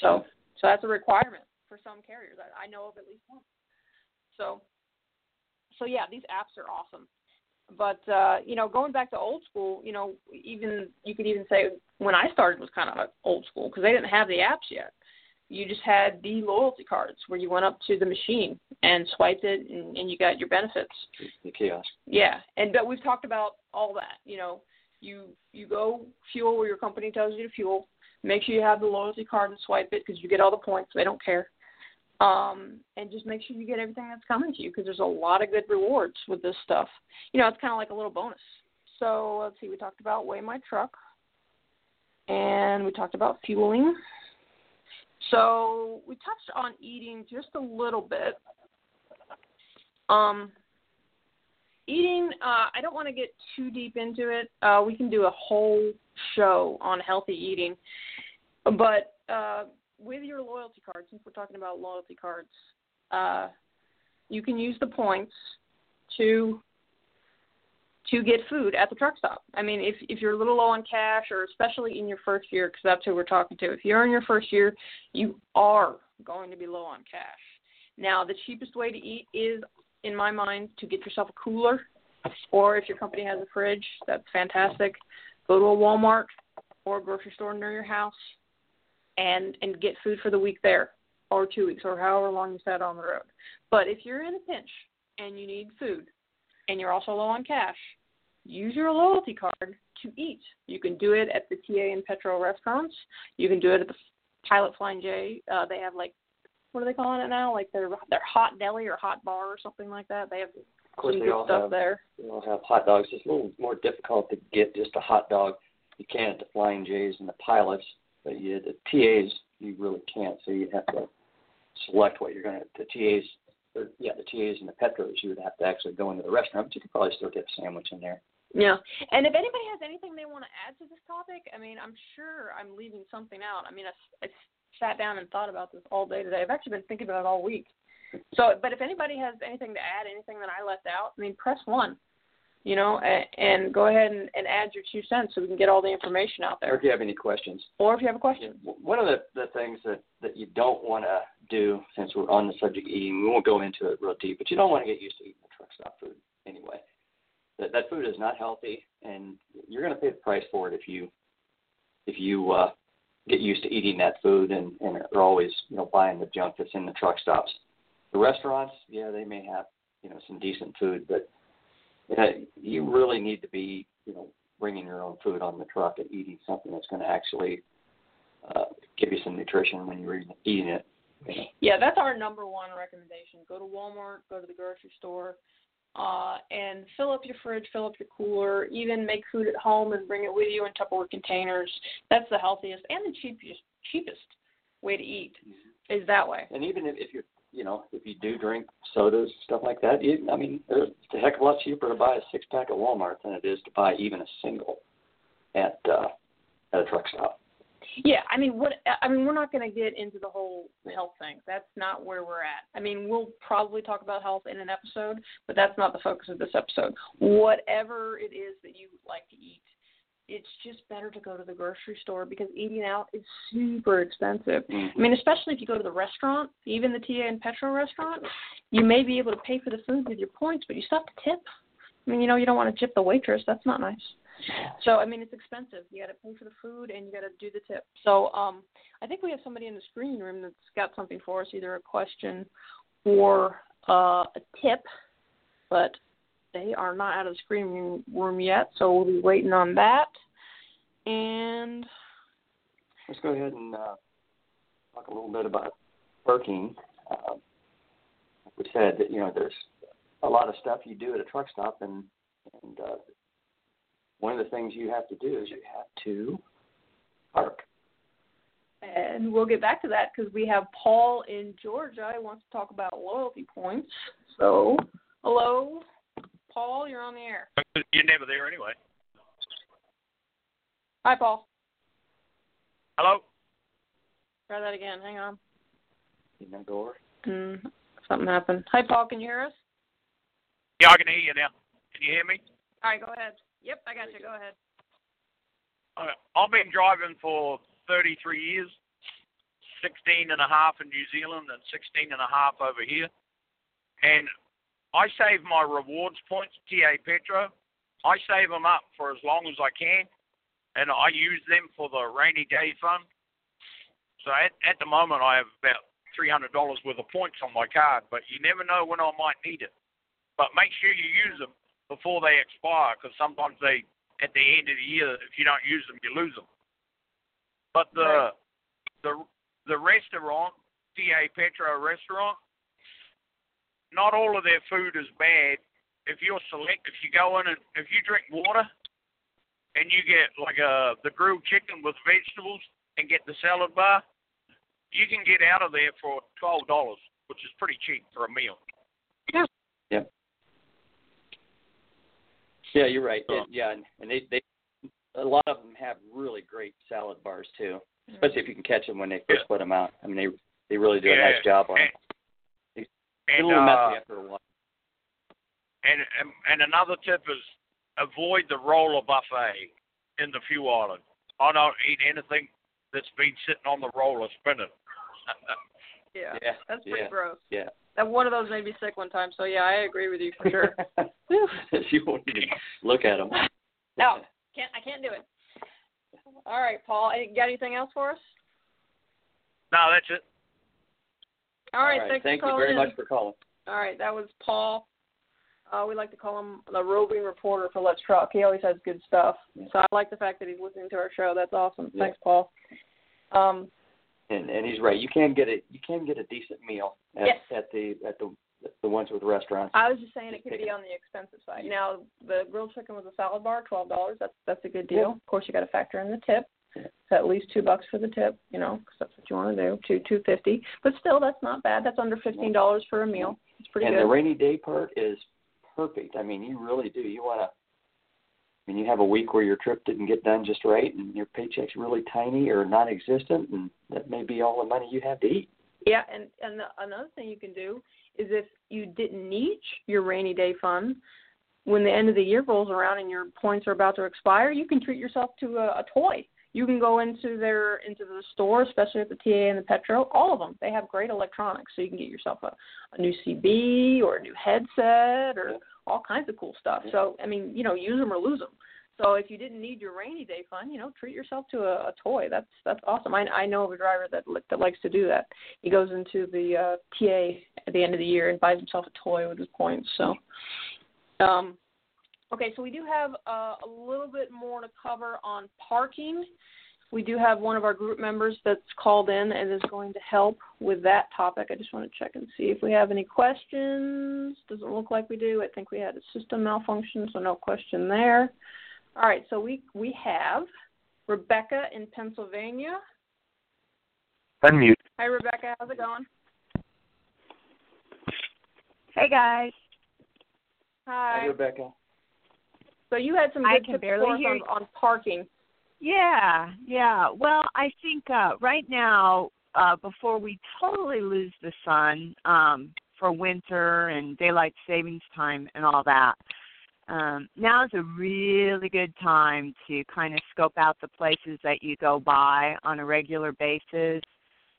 So so that's a requirement for some carriers. I, I know of at least one. So so yeah, these apps are awesome. But uh, you know, going back to old school, you know, even you could even say when I started was kind of old school because they didn't have the apps yet. you just had the loyalty cards where you went up to the machine and swiped it and, and you got your benefits. The kiosk. Yeah, and but we've talked about all that. You know, you you go fuel where your company tells you to fuel. Make sure you have the loyalty card and swipe it because you get all the points. They don't care. Um, and just make sure you get everything that's coming to you because there's a lot of good rewards with this stuff. You know, it's kind of like a little bonus. So let's see, we talked about weigh my truck, and we talked about fueling. So we touched on eating just a little bit. Um, eating, uh, I don't want to get too deep into it. Uh, we can do a whole show on healthy eating, but uh, with your loyalty card, since we're talking about loyalty cards, uh, you can use the points to to get food at the truck stop. I mean, if if you're a little low on cash, or especially in your first year, because that's who we're talking to. If you're in your first year, you are going to be low on cash. Now, the cheapest way to eat is, in my mind, to get yourself a cooler, or if your company has a fridge, that's fantastic. Go to a Walmart or a grocery store near your house, and and get food for the week there, or two weeks, or however long you set on the road. But if you're in a pinch and you need food, and you're also low on cash, use your loyalty card to eat. You can do it at the TA and Petro restaurants. You can do it at the Pilot Flying J. Uh, they have like what are they calling it now? Like their their hot deli or hot bar or something like that. They have Of course, they good all stuff have there. they all have hot dogs. It's a little more difficult to get just a hot dog. You can at the Flying J's and the Pilots, but you the TAs you really can't. So you have to select what you're going to. The TAs, or, yeah, the TAs and the Petros, you would have to actually go into the restaurant, but you could probably still get a sandwich in there. Yeah. And if anybody has anything they want to add to this topic, I mean, I'm sure I'm leaving something out. I mean, I, I sat down and thought about this all day today. I've actually been thinking about it all week. So, but if anybody has anything to add, anything that I left out, I mean, press one, you know, and, and go ahead and, and add your two cents so we can get all the information out there. Or if you have any questions. Or if you have a question. One of the, the things that, that you don't want to do, since we're on the subject of eating, we won't go into it real deep, but you don't want to get used to eating the truck stop food anyway. That that food is not healthy, and you're going to pay the price for it if you if you uh, get used to eating that food and, and are always you know buying the junk that's in the truck stops. The restaurants, yeah, they may have you know some decent food, but uh, you really need to be you know bringing your own food on the truck and eating something that's going to actually uh, give you some nutrition when you're eating, eating it. You know. Yeah, that's our number one recommendation. Go to Walmart, go to the grocery store, uh, and fill up your fridge, fill up your cooler, even make food at home and bring it with you in Tupperware containers. That's the healthiest and the cheapest cheapest way to eat is that way. And even if, if you're you know if you do drink sodas stuff like that, you, I mean it's a heck of a lot cheaper to buy a six pack at Walmart than it is to buy even a single at uh, at a truck stop. Yeah, I mean, what I mean, we're not going to get into the whole health thing. That's not where we're at. I mean, we'll probably talk about health in an episode, but that's not the focus of this episode. Whatever it is that you like to eat, it's just better to go to the grocery store because eating out is super expensive. I mean, especially if you go to the restaurant, even the TA and Petro restaurant, you may be able to pay for the food with your points, but you still have to tip. I mean, you know, you don't want to tip the waitress. That's not nice. So I mean, it's expensive. You got to pay for the food and you got to do the tip. So um, I think we have somebody in the screening room that's got something for us, either a question or uh, a tip, but they are not out of the screening room yet. So we'll be waiting on that. And Let's go ahead and uh, talk a little bit about parking. Uh, like we said that you know there's a lot of stuff you do at a truck stop, and and uh, one of the things you have to do is you have to park. and we'll get back to that because we have Paul in Georgia who wants to talk about loyalty points. So hello, Paul, you're on the air. You're never there anyway. Hi, Paul. Hello? Try that again. Hang on. You know, door. Mm, something happened. Hi, Paul. Can you hear us? Yeah, I can hear you now. Can you hear me? All right, go ahead. Yep, I got you. Go ahead. Okay. I've been driving for 33 years, 16 and a half in New Zealand and 16 and a half over here. And I save my rewards points, TA Petro. I save them up for as long as I can, and I use them for the rainy day fund. So at, at the moment, I have about three hundred dollars worth of points on my card, but you never know when I might need it. But make sure you use them before they expire, because sometimes they, at the end of the year, if you don't use them, you lose them. But the Right. the the restaurant, TA Petro restaurant, not all of their food is bad. If you're select, if you go in and if you drink water, and you get like a the grilled chicken with vegetables and get the salad bar, you can get out of there for twelve dollars, which is pretty cheap for a meal. Yep. Yeah, you're right. It, yeah, and, and they they a lot of them have really great salad bars too, especially if you can catch them when they first Yeah. put them out. I mean, they they really do a Yeah, nice job on and- it. It's And a little uh, messy after a while. and and and another tip is avoid the roller buffet in the fuel island. I don't eat anything that's been sitting on the roller spinning. <laughs> Yeah, Yeah, that's pretty yeah. gross. Yeah. That one of those made me sick one time. So yeah, I agree with you for sure. <laughs> you won't even look at them. <laughs> No, can't I can't do it. All right, Paul. Any, got anything else for us? no, that's it. All right, All right. thanks Thank you very in. much for calling. All right, that was Paul. Uh, we like to call him the roving reporter for Let's Truck. He always has good stuff. Yeah. So I like the fact that he's listening to our show. That's awesome. Yeah. Thanks, Paul. Um, And and he's right. You can get a you can get a decent meal at Yes. at the at the the ones with restaurants. I was just saying it could be on the expensive side. Now the grilled chicken with a salad bar, twelve dollars. That's that's a good deal. Yeah. Of course, you got to factor in the tip. At least two bucks for the tip, you know, 'cause that's what you want to do. Two two fifty, but still, that's not bad. That's under fifteen dollars for a meal. It's pretty and good. And the rainy day part is perfect. I mean, you really do. You want to. I mean, you have a week where your trip didn't get done just right, and your paycheck's really tiny or non-existent, and that may be all the money you have to eat. Yeah, and and the, another thing you can do is if you didn't need your rainy day fund, when the end of the year rolls around and your points are about to expire, you can treat yourself to a, a toy. You can go into their into the store, especially at the TA and the Petro. All of them, they have great electronics, so you can get yourself a, a new CB or a new headset or all kinds of cool stuff. So I mean, you know, use them or lose them. So if you didn't need your rainy day fund, you know, treat yourself to a, a toy. That's that's awesome. I I know of a driver that that likes to do that. He goes into the uh, TA at the end of the year and buys himself a toy with his points. So, um, okay, so we do have uh, a little bit more to cover on parking. We do have one of our group members that's called in and is going to help with that topic. I just want to check and see if we have any questions. Doesn't look like we do. I think we had a system malfunction, so no question there. All right, so we we have Rebecca in Pennsylvania. Unmute. Hi, Rebecca. How's it going? Hey guys, Hi. Hi, Rebecca. So you had some I good can tips barely hear on, on parking. yeah, yeah. Well, I think uh, right now, uh, before we totally lose the sun um, for winter and daylight savings time and all that, um, now is a really good time to kind of scope out the places that you go by on a regular basis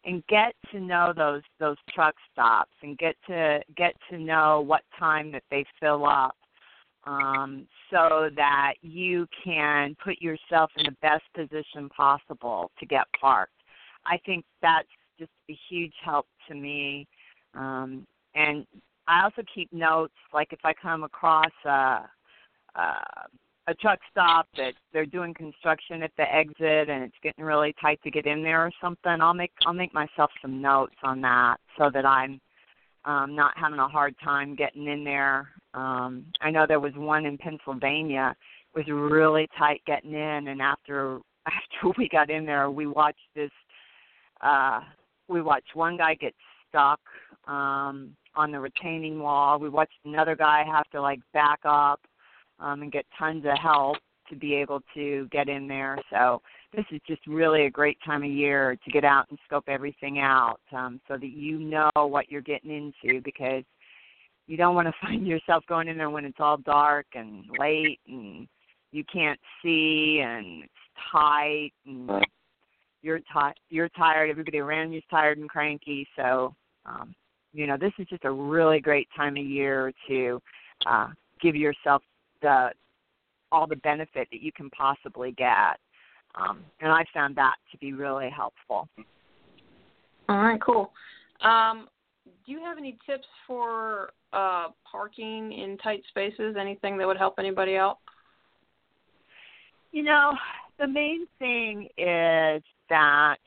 and get to know those those truck stops and get to get to know what time that they fill up um, so that you can put yourself in the best position possible to get parked. I think that's just a huge help to me. Um, and I also keep notes, like if I come across a, a, a truck stop that they're doing construction at the exit and it's getting really tight to get in there or something, I'll make I'll make myself some notes on that so that I'm um, not having a hard time getting in there. Um, I know there was one in Pennsylvania. Was really tight getting in, and after <laughs> after we got in there, we watched this. Uh, we watched one guy get stuck um, on the retaining wall. We watched another guy have to like back up um, and get tons of help to be able to get in there. So this is just really a great time of year to get out and scope everything out um, so that you know what you're getting into because you don't want to <laughs> find yourself going in there when it's all dark and late and you can't see and it's tight and you're ti- you're tired everybody around you's tired and cranky. So um you know this is just a really great time of year to uh give yourself the all the benefit that you can possibly get. Um and i found that to be really helpful. All right, cool. Um, do you have any tips for uh, parking in tight spaces? Anything that would help anybody out? You know, the main thing is that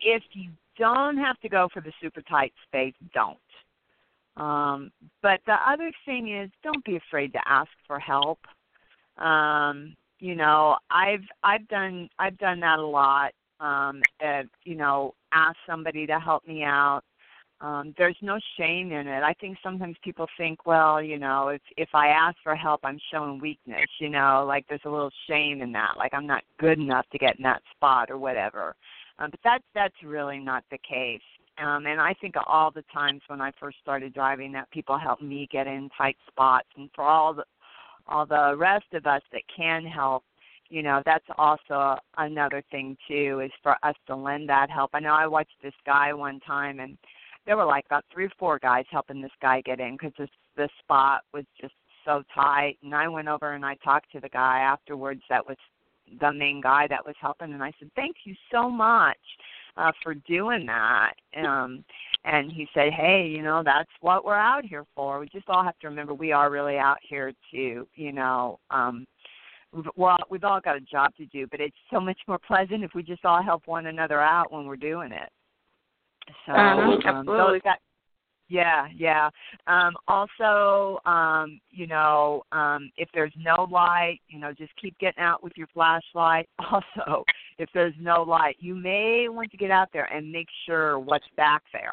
if you don't have to go for the super tight space, don't. Um, but the other thing is, don't be afraid to ask for help. Um, you know, I've I've done I've done that a lot. Um, and, you know, ask somebody to help me out. Um, there's no shame in it. I think sometimes people think, well, you know, if if I ask for help, I'm showing weakness. You know, like there's a little shame in that, like I'm not good enough to get in that spot or whatever. Um, but that's that's really not the case. Um, and I think all the times when I first started driving that people helped me get in tight spots, and for all the all the rest of us that can help, you know, that's also another thing too is for us to lend that help. I know I watched this guy one time, and there were like about three or four guys helping this guy get in because this this spot was just so tight. And I went over and I talked to the guy afterwards. That was the main guy that was helping and I said, "Thank you so much uh for doing that." Um and he said, "Hey, you know, that's what we're out here for. We just all have to remember we are really out here to, you know, um well, we've all got a job to do, but it's so much more pleasant if we just all help one another out when we're doing it. So, uh-huh, um, those that yeah, yeah. Um, also, um, you know, um, if there's no light, you know, just keep getting out with your flashlight. <laughs> Also, if there's no light, you may want to get out there and make sure what's back there.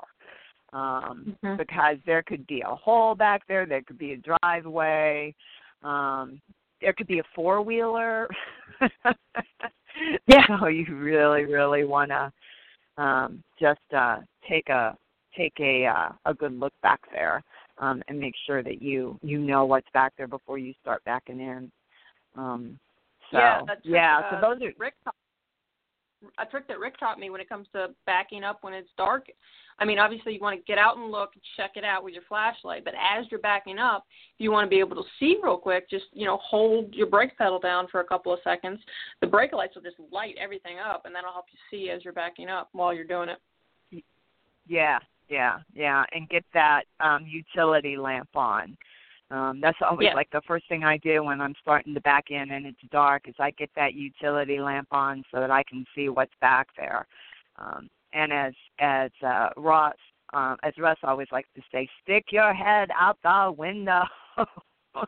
Um, mm-hmm. because there could be a hole back there, there could be a driveway, um, there could be a four wheeler. yeah. <laughs> So you really, really wanna um just uh take a take a uh, a good look back there um, and make sure that you you know what's back there before you start backing in. Um, so yeah, yeah, uh, so those are Rick a trick that Rick taught me when it comes to backing up when it's dark. I mean, obviously you want to get out and look, and check it out with your flashlight, but as you're backing up, if you want to be able to see real quick, just you know hold your brake pedal down for a couple of seconds. The brake lights will just light everything up, and that'll help you see as you're backing up while you're doing it. Yeah, yeah, yeah, and get that um utility lamp on. Um that's always yeah. like the first thing I do when I'm starting to back in and it's dark is I get that utility lamp on so that I can see what's back there. Um and as as uh Ross um as Russ always likes to say, stick your head out the window. yeah. <laughs>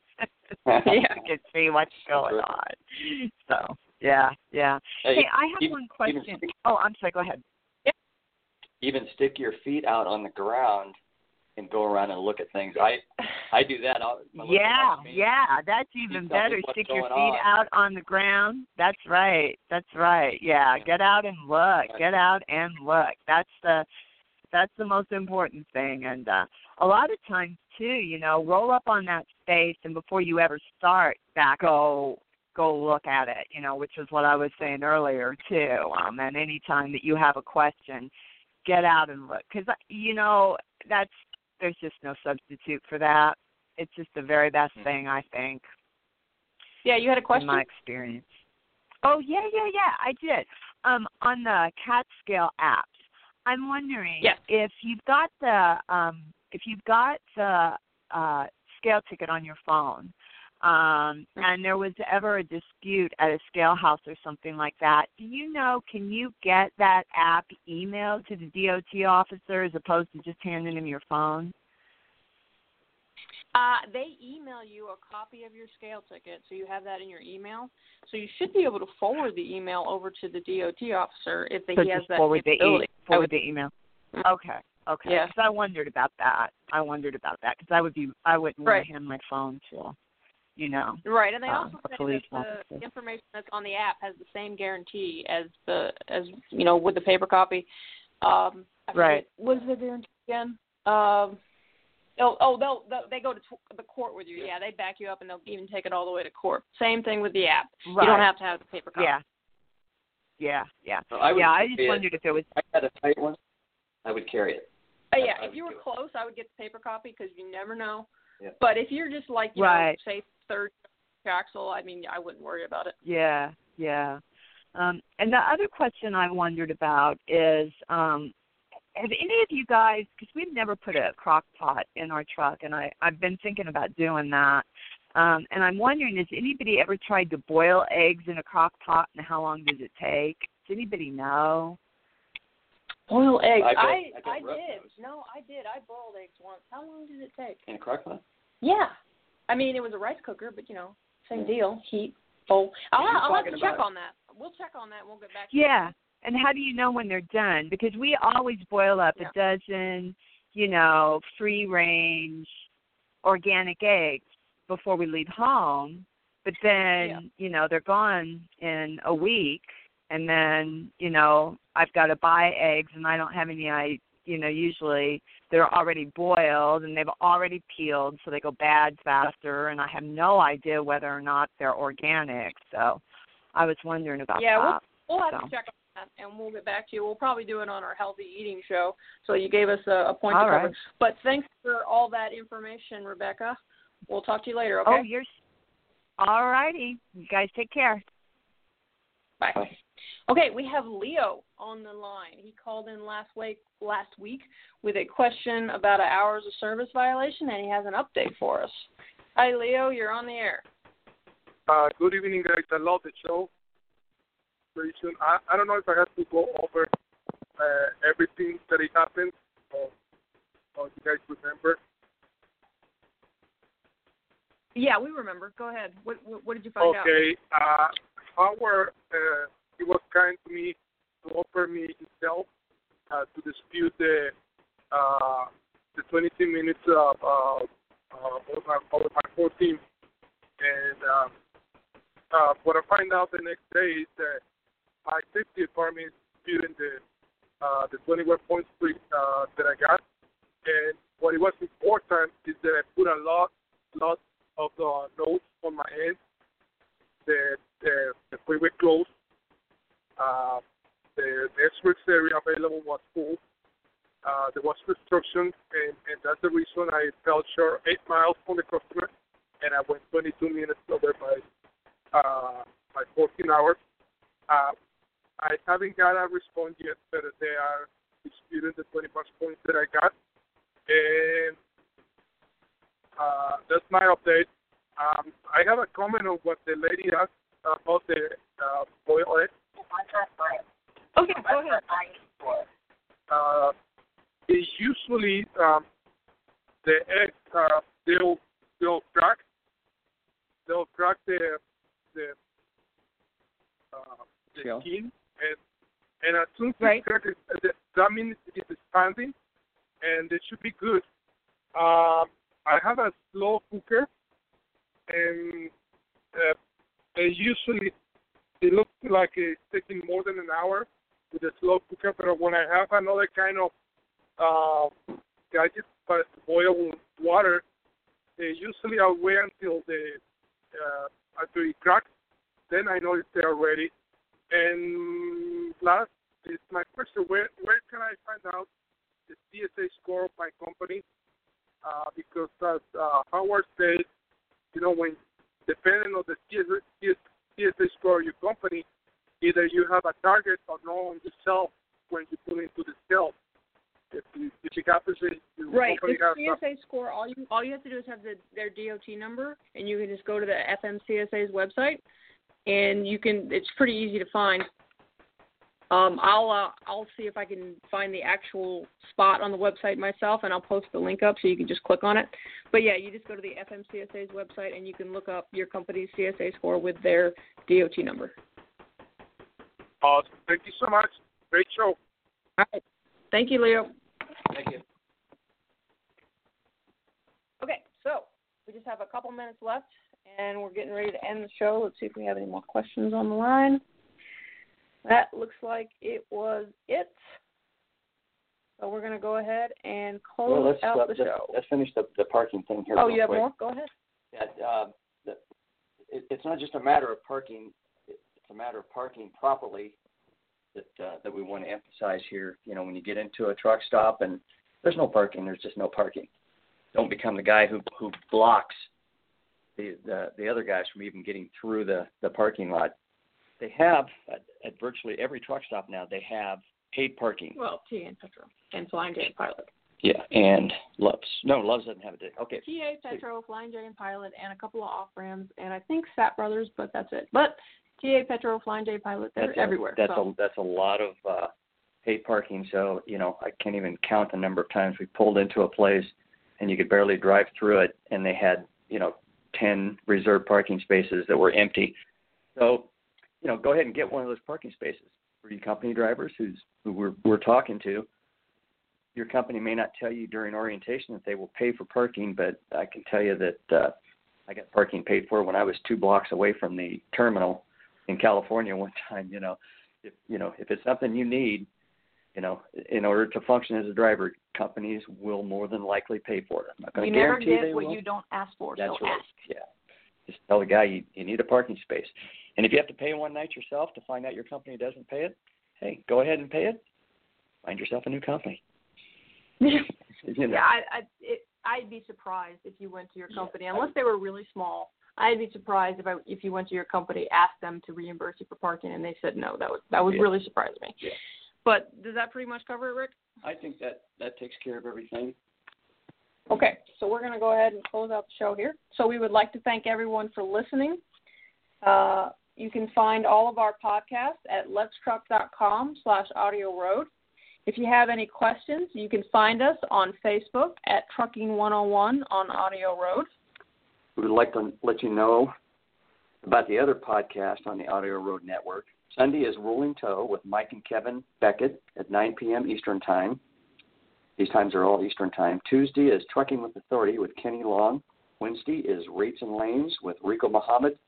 <laughs> you can see what's going on. So yeah, yeah. Hey, Hey, I have even- one question. even- Oh, I'm sorry, go ahead. Even stick your feet out on the ground and go around and look at things. I I do that. Yeah, yeah, that's even better. Stick your feet on. out on the ground. That's right. That's right. Yeah, Yeah. get out and look. Right. Get out and look. That's the that's the most important thing. And uh a lot of times too, you know, roll up on that space and before you ever start back go go look at it, you know, which is what I was saying earlier too. Um and any time that you have a question, get out and look cuz you know, that's there's just no substitute for that. It's just the very best Mhm. thing I think Yeah, you had a question. in my experience. Oh yeah, yeah, yeah, I did. Um, on the CAT scale apps, I'm wondering Yes. if you've got the um, if you've got the uh, scale ticket on your phone, um, and there was ever a dispute at a scale house or something like that. Do you know? Can you get that app emailed to the DOT officer as opposed to just handing him your phone? Uh, they email you a copy of your scale ticket, so you have that in your email. So you should be able to forward the email over to the DOT officer if So he has that forward the e- forward would- the email. Mhm. Okay. Okay. Yeah. 'Cause I wondered about that. I wondered about that because I would be I wouldn't want to hand my phone to, you know. Right, and they uh, also a say that the information that's on the app has the same guarantee as the as you know with the paper copy. Um, I forget- Right. What is the guarantee again? Um, oh, oh, they'll, they'll they go to t- the court with you. Yeah, they back you up and they'll even take it all the way to court. Same thing with the app. Right. You don't have to have the paper copy. Yeah. Yeah. Yeah. So I would yeah. I just carry it. wondered if there was. I had a tight one, I would carry it. Uh, yeah, I if you were would do it. close, I would get the paper copy because you never know. Yeah. But if you're just like you Right. know, say third axle, I mean, I wouldn't worry about it. Yeah. Yeah. Um, and the other question I wondered about is, um, have any of you guys? Because we've never put a crock pot in our truck, and I I've been thinking about doing that. Um, and I'm wondering, has anybody ever tried to boil eggs in a crock pot, and how long does it take? Does anybody know? Boil eggs. I I I I did. knows. No, I did. I boiled eggs once. How long did it take? In a crock pot? Yeah. I mean, it was a rice cooker, but you know, same deal. Heat, bowl. Oh, I'll, You're I'll have to check on that. We'll check on that. We'll get back. to you. Yeah. And how do you know when they're done? Because we always boil up Yeah. a dozen, you know, free range organic eggs before we leave home. But then, Yeah. you know, they're gone in a week and then, you know, I've got to buy eggs and I don't have any I you know, usually they're already boiled and they've already peeled so they go bad faster and I have no idea whether or not they're organic. So I was wondering about that. Yeah, that. We'll have So. to check on that, and we'll get back to you. We'll probably do it on our healthy eating show. So you gave us a, a point All to cover. But thanks for all that information, Rebecca. We'll talk to you later. Okay. Oh, you're all righty. You guys take care. Bye. Okay, we have Leo on the line. He called in last week last week with a question about an hours of service violation, and he has an update for us. Hi, Leo. You're on the air. Uh, good evening, guys. I love the show. Very soon. I, I don't know if I have to go over uh, everything that it happened, or, or you guys remember. Yeah, we remember. Go ahead. What what, what did you find out? Okay. Uh, Howard, uh, he was kind to me to offer me himself uh, to dispute the uh, the 22 minutes of uh, uh, over my, over 14. And um, uh, what I find out the next day is that my safety department is disputing the uh, the 21 points uh, that I got. And what it was important is that I put a lot lot of the notes on my hand the the, the freeway closed. Uh, the, express area available was full. Uh, there was restriction, and, and that's the reason I fell short eight miles from the customer, and I went 22 minutes over by uh, my 14 hours. Uh, I haven't got a response yet, but they are disputing the 20 plus points that I got, and uh, that's my update. Um, I have a comment on what the lady asked about the uh. Okay, go ahead. Uh, it's usually um, the egg uh, they'll they'll crack they'll crack the the uh, the Shell. skin and and as soon as Right. it cracks, uh, the- that means it's expanding and it should be good. Um, I have a slow cooker and uh, it usually it looks like it's taking more than an hour with a slow cooker, but when I have another kind of uh, gadget, but boil water, uh, usually I'll wait until the uh, until it cracks, then I know if they're ready. And last is my question: Where where can I find out the CSA score of my company? Uh, because as uh, Howard said, you know, when depending on the CSA, CSA score your company, either you have a target or no on yourself when you put into the scale. If you, if happens that your Right. The CSA score. All you all you have to do is have the, their DOT number, and you can just go to the FMCSA's website, and you can. It's pretty easy to find. Um, I'll uh, I'll see if I can find the actual spot on the website myself, and I'll post the link up so you can just click on it. But yeah, you just go to the FMCSA's website, and you can look up your company's CSA score with their DOT number. Awesome. Thank you so much. Great show. All right. Thank you, Leo. Thank you. Okay, so we just have a couple minutes left, and we're getting ready to end the show. Let's see if we have any more questions on the line. That looks like it was it. So we're going to go ahead and close Well, let's, out uh, the let's, show. let's finish the, the parking thing here. Oh, real you have quick. more? Go ahead. Yeah, uh, the, it, it's not just a matter of parking; it's a matter of parking properly. That uh, that we want to emphasize here. You know, when you get into a truck stop and there's no parking, there's just no parking. Don't become the guy who who blocks the the, the other guys from even getting through the the parking lot. They have at, at virtually every truck stop now. They have paid parking. Well, TA and Petro and Flying J and Pilot. Yeah, and Loves. No, Loves doesn't have it. Okay. TA, Petro, Flying J and Pilot, and a couple of off rams, and I think Sapp Brothers, but that's it. But TA, Petro, Flying J, Pilot, they're That's a, everywhere. that's so. a that's a lot of uh, paid parking. So you know, I can't even count the number of times we pulled into a place and you could barely drive through it, and they had you know ten reserved parking spaces that were empty. So you know, go ahead and get one of those parking spaces for you company drivers who's who we're we're talking to. Your company may not tell you during orientation that they will pay for parking, but I can tell you that uh, I got parking paid for when I was two blocks away from the terminal in California <laughs> one time. You know, if you know if it's something you need, you know, in order to function as a driver, companies will more than likely pay for it. I'm not going to never guarantee they get what will. you don't ask for. That's so right. ask. Yeah. Just tell the guy you, you need a parking space. And if you have to pay one night yourself to find out your company doesn't pay it, hey, go ahead and pay it. Find yourself a new company. <laughs> you know. Yeah, I, I, it, I'd be surprised if you went to your company, unless they were really small. I'd be surprised if I, if you went to your company, asked them to reimburse you for parking, and they said no. That would that would Yeah. really surprise me. Yeah. But does that pretty much cover it, Rick? I think that that takes care of everything. Okay, so we're going to go ahead and close out the show here. So we would like to thank everyone for listening. Uh, you can find all of our podcasts at letstruck.com slash audio road. If you have any questions, you can find us on Facebook at Trucking 101 on Audio Road. We would like to let you know about the other podcast on the Audio Road Network. Sunday is Rolling Toe with Mike and Kevin Beckett at 9 p.m. Eastern Time. These times are all Eastern Time. Tuesday is Trucking with Authority with Kenny Long. Wednesday is Rates and Lanes with Rico Muhammad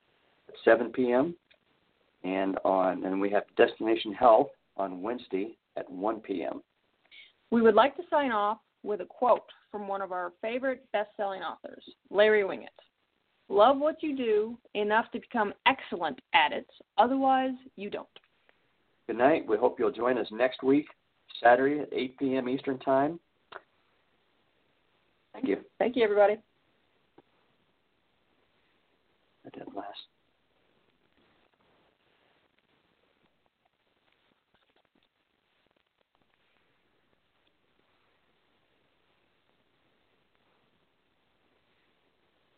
at 7 p.m. And on and we have Destination Health on Wednesday at 1 p.m. We would like to sign off with a quote from one of our favorite best-selling authors, Larry Winget. Love what you do enough to become excellent at it. Otherwise, you don't. Good night. We hope you'll join us next week, Saturday at 8 p.m. Eastern Time. Thank you. Thank you, everybody. I did last.